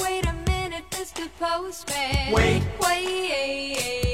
wait a minute, Mr. Postman. Wait. Wait,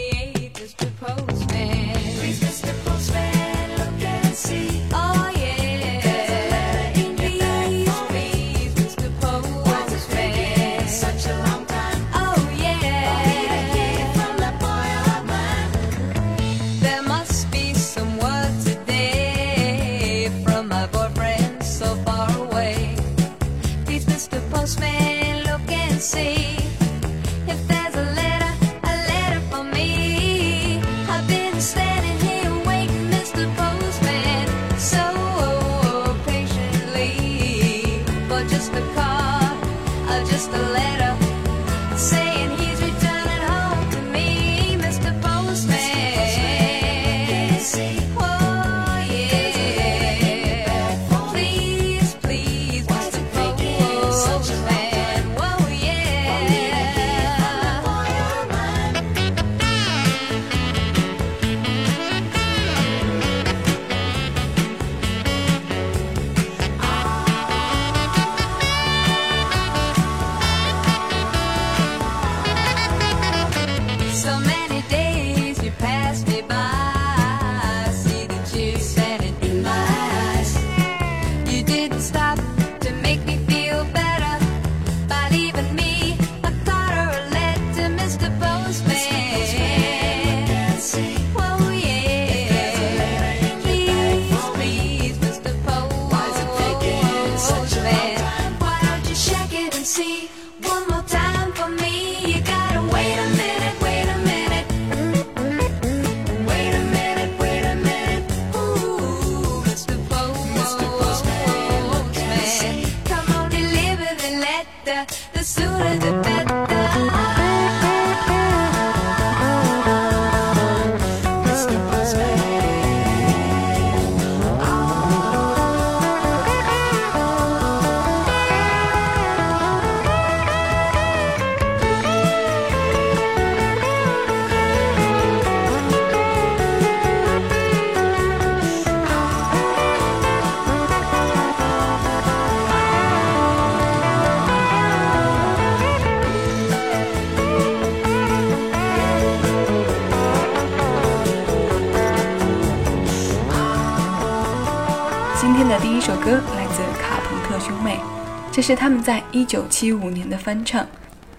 是他们在1975年的翻唱，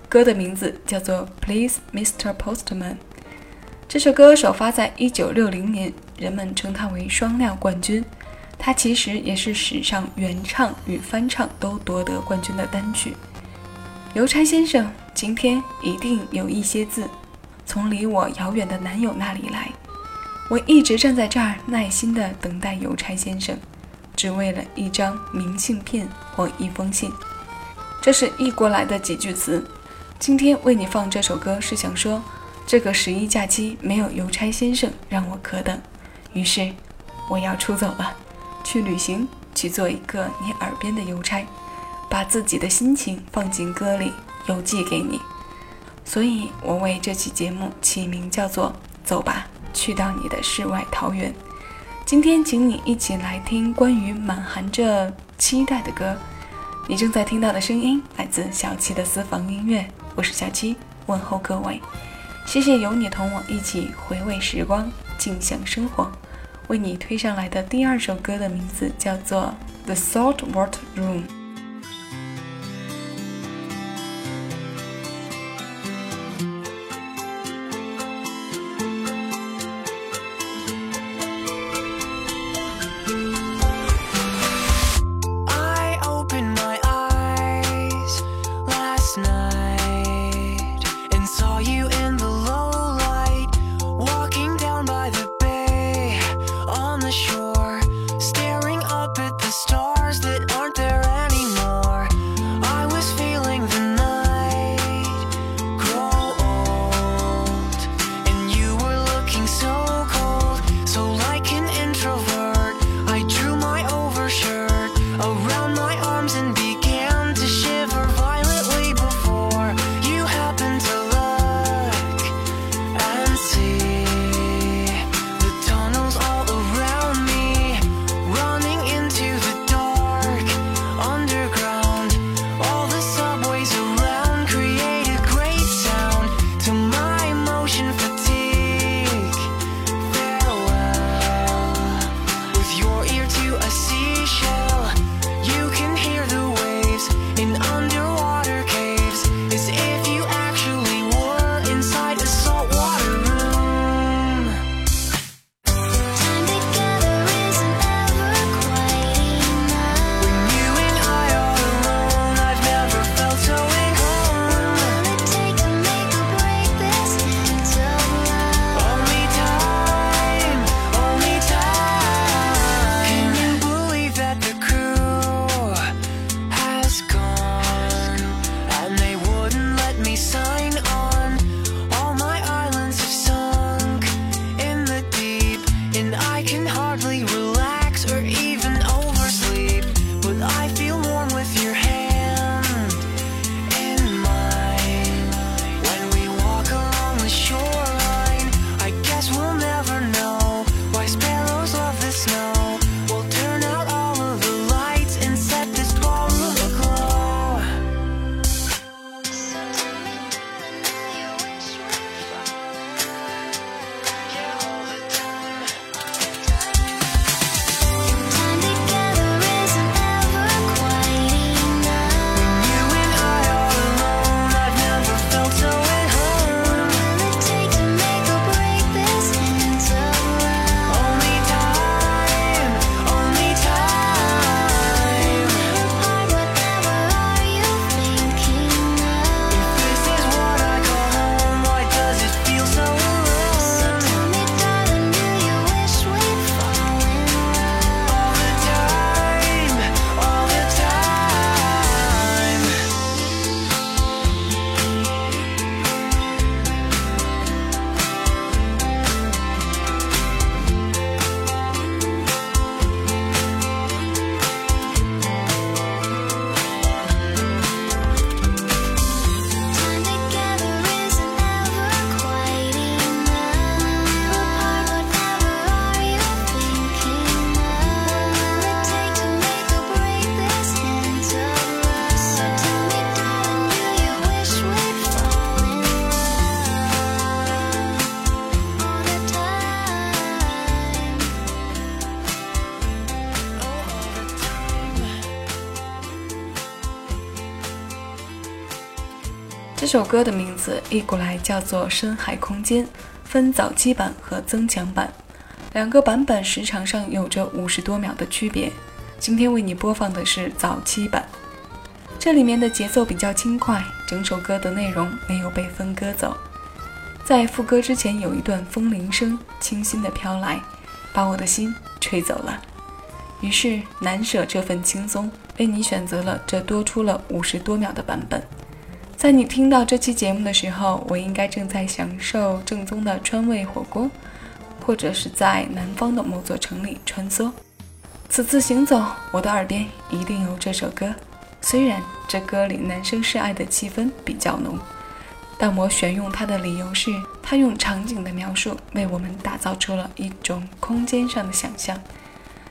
歌的名字叫做《Please Mr. Postman》。这首歌首发在1960年，人们称它为双料冠军。它其实也是史上原唱与翻唱都夺得冠军的单曲。邮差先生，今天一定有一些字从离我遥远的男友那里来。我一直站在这儿，耐心地等待邮差先生，只为了一张明信片或一封信。这是译过来的几句词。今天为你放这首歌，是想说，这个十一假期没有邮差先生，让我可等。于是，我要出走了，去旅行，去做一个你耳边的邮差，把自己的心情放进歌里，邮寄给你。所以我为这期节目起名叫做“走吧，去到你的世外桃源”。今天，请你一起来听关于满含着期待的歌。你正在听到的声音来自小七的私房音乐，我是小七，问候各位。谢谢有你同我一起回味时光，尽享生活。为你推上来的第二首歌的名字叫做《The Saltwater Room》。这首歌的名字译过来叫做《深海空间》，分早期版和增强版，两个版本时长上有着五十多秒的区别。今天为你播放的是早期版，这里面的节奏比较轻快，整首歌的内容没有被分割走。在副歌之前有一段风铃声，清新的飘来，把我的心吹走了。于是难舍这份轻松，为你选择了这多出了五十多秒的版本。在你听到这期节目的时候，我应该正在享受正宗的川味火锅，或者是在南方的某座城里穿梭。此次行走，我的耳边一定有这首歌。虽然这歌里男生示爱的气氛比较浓，但我选用它的理由是，它用场景的描述为我们打造出了一种空间上的想象。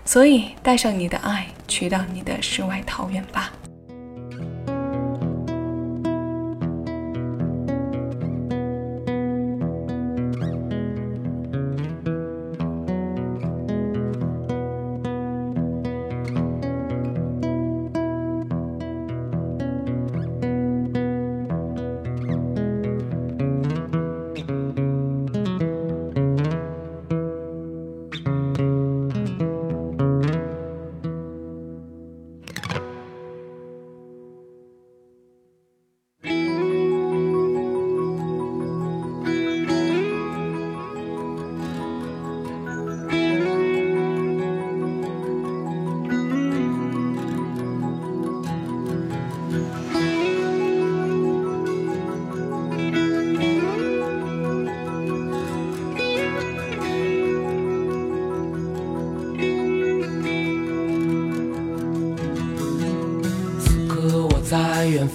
所以，带上你的爱，去到你的世外桃源吧。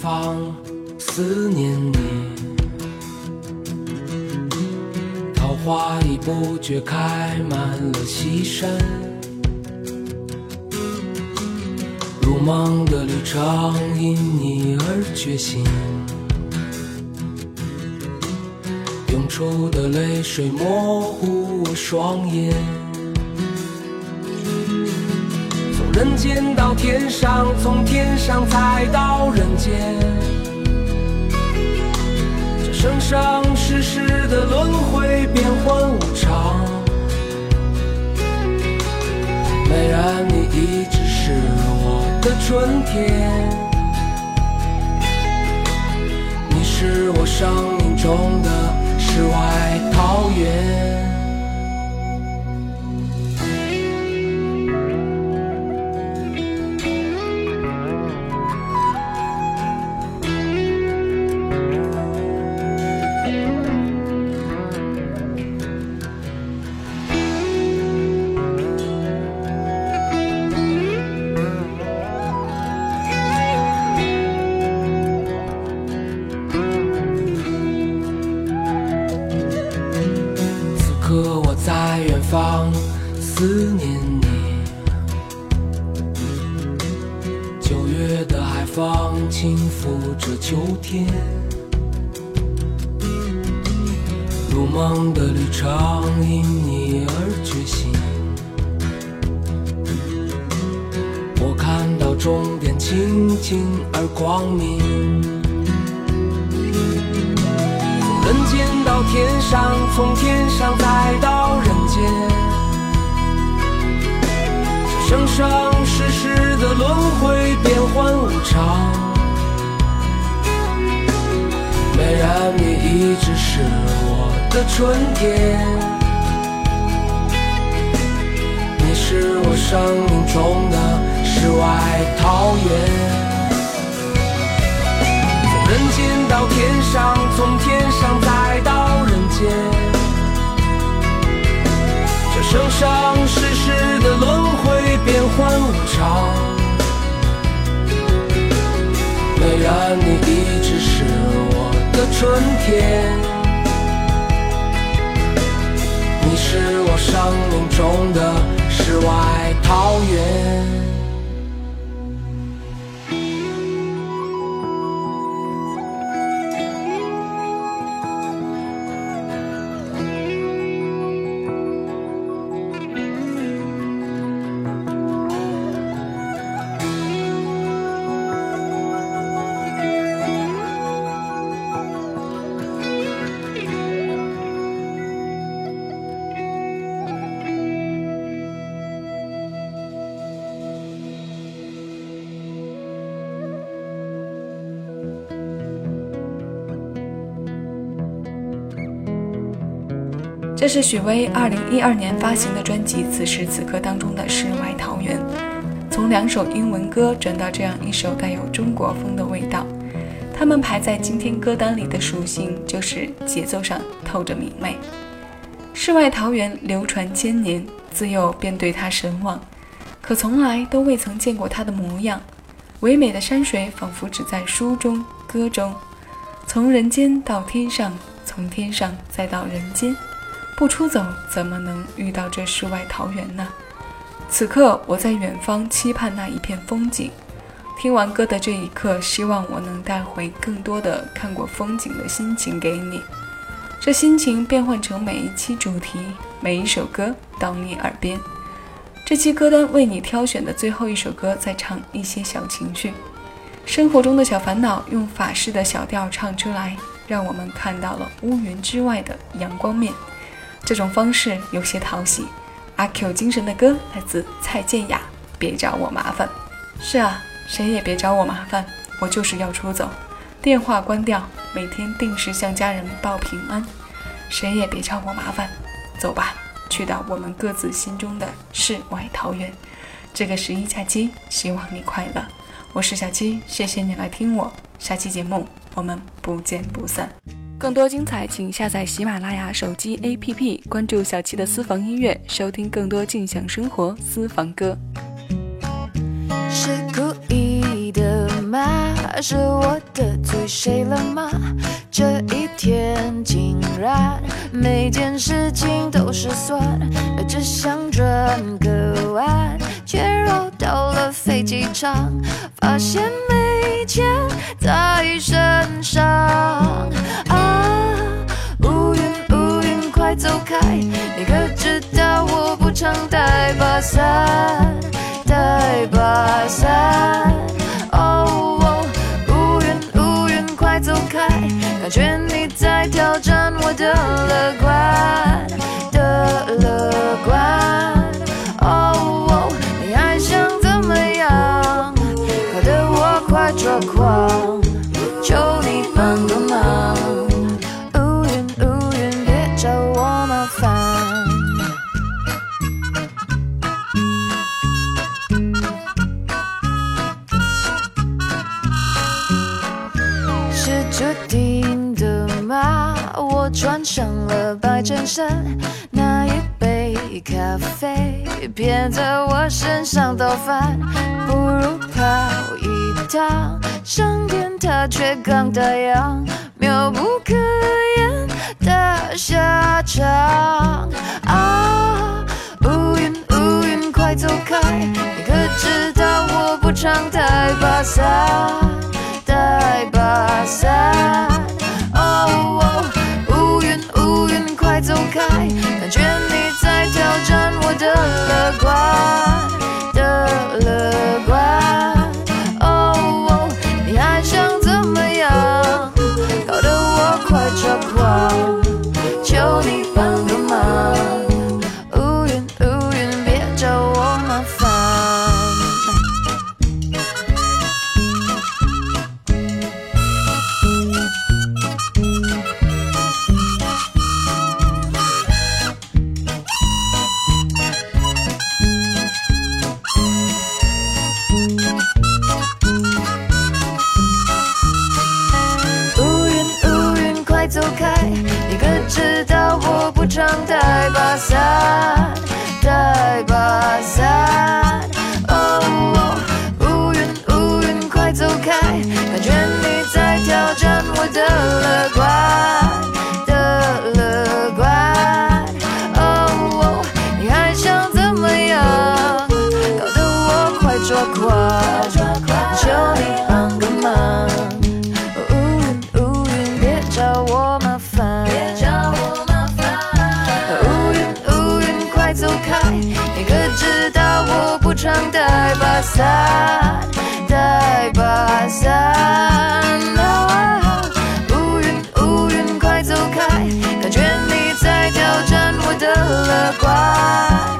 方思念你，桃花已不觉开满了西山，如梦的旅程因你而觉醒，涌出的泪水模糊我双眼。人间到天上，从天上再到人间，这生生世世的轮回变幻无常。美人，你一直是我的春天，你是我生命中的世外桃源。在远方思念你，九月的海风轻拂着秋天，如梦的旅程因你而觉醒。我看到终点清净而光明。天上，从天上再到人间，这生生世世的轮回变幻无常。美人，你一直是我的春天，你是我生命中的世外桃源。从人间到天上，从天上再到间，这生生世世的轮回变幻无常。虽然，你一直是我的春天，这是许巍2012年发行的专辑《此时此刻》当中的《世外桃源》。从两首英文歌转到这样一首带有中国风的味道，他们排在今天歌单里的属性就是节奏上透着明媚。《世外桃源》流传千年，自幼便对它神往，可从来都未曾见过它的模样。唯美的山水仿佛只在书中歌中，从人间到天上，从天上再到人间。不出走，怎么能遇到这世外桃源呢？此刻我在远方期盼那一片风景。听完歌的这一刻，希望我能带回更多的看过风景的心情给你。这心情变换成每一期主题，每一首歌到你耳边。这期歌单为你挑选的最后一首歌，在唱一些小情绪，生活中的小烦恼，用法式的小调唱出来，让我们看到了乌云之外的阳光面。这种方式有些讨喜。阿 Q 精神的歌来自蔡健雅，别找我麻烦。是啊，谁也别找我麻烦，我就是要出走，电话关掉，每天定时向家人报平安。谁也别找我麻烦，走吧，去到我们各自心中的世外桃源。这个十一假期，希望你快乐。我是小七，谢谢你来听我。下期节目我们不见不散。更多精彩，请下载喜马拉雅手机 APP，关注小七的私房音乐，收听更多静享生活私房歌。是故意的吗？是我得罪谁了吗？这一天竟然每件事情都失算，只想转个弯，却绕到了飞机场，发现没钱在身上。啊，乌云乌云快走开！你可知道我不常带把伞，是注定的吗？我穿上了白衬衫，那一杯咖啡偏在我身上倒翻，不如跑一趟，上天它却刚打烊，妙不可言的下场啊！乌云乌云快走开！你可知道我不常带把伞，带把伞。哦哦，乌云乌云快走开！感觉你在挑战我的乐观乐观的乐观。哦哦，你还想怎么样？搞得我快抓狂，求你帮个忙。乌云乌云，别找我麻烦，别找我麻烦。乌云乌云，快走开！你可知道我不常带把伞，带把伞。我的乐观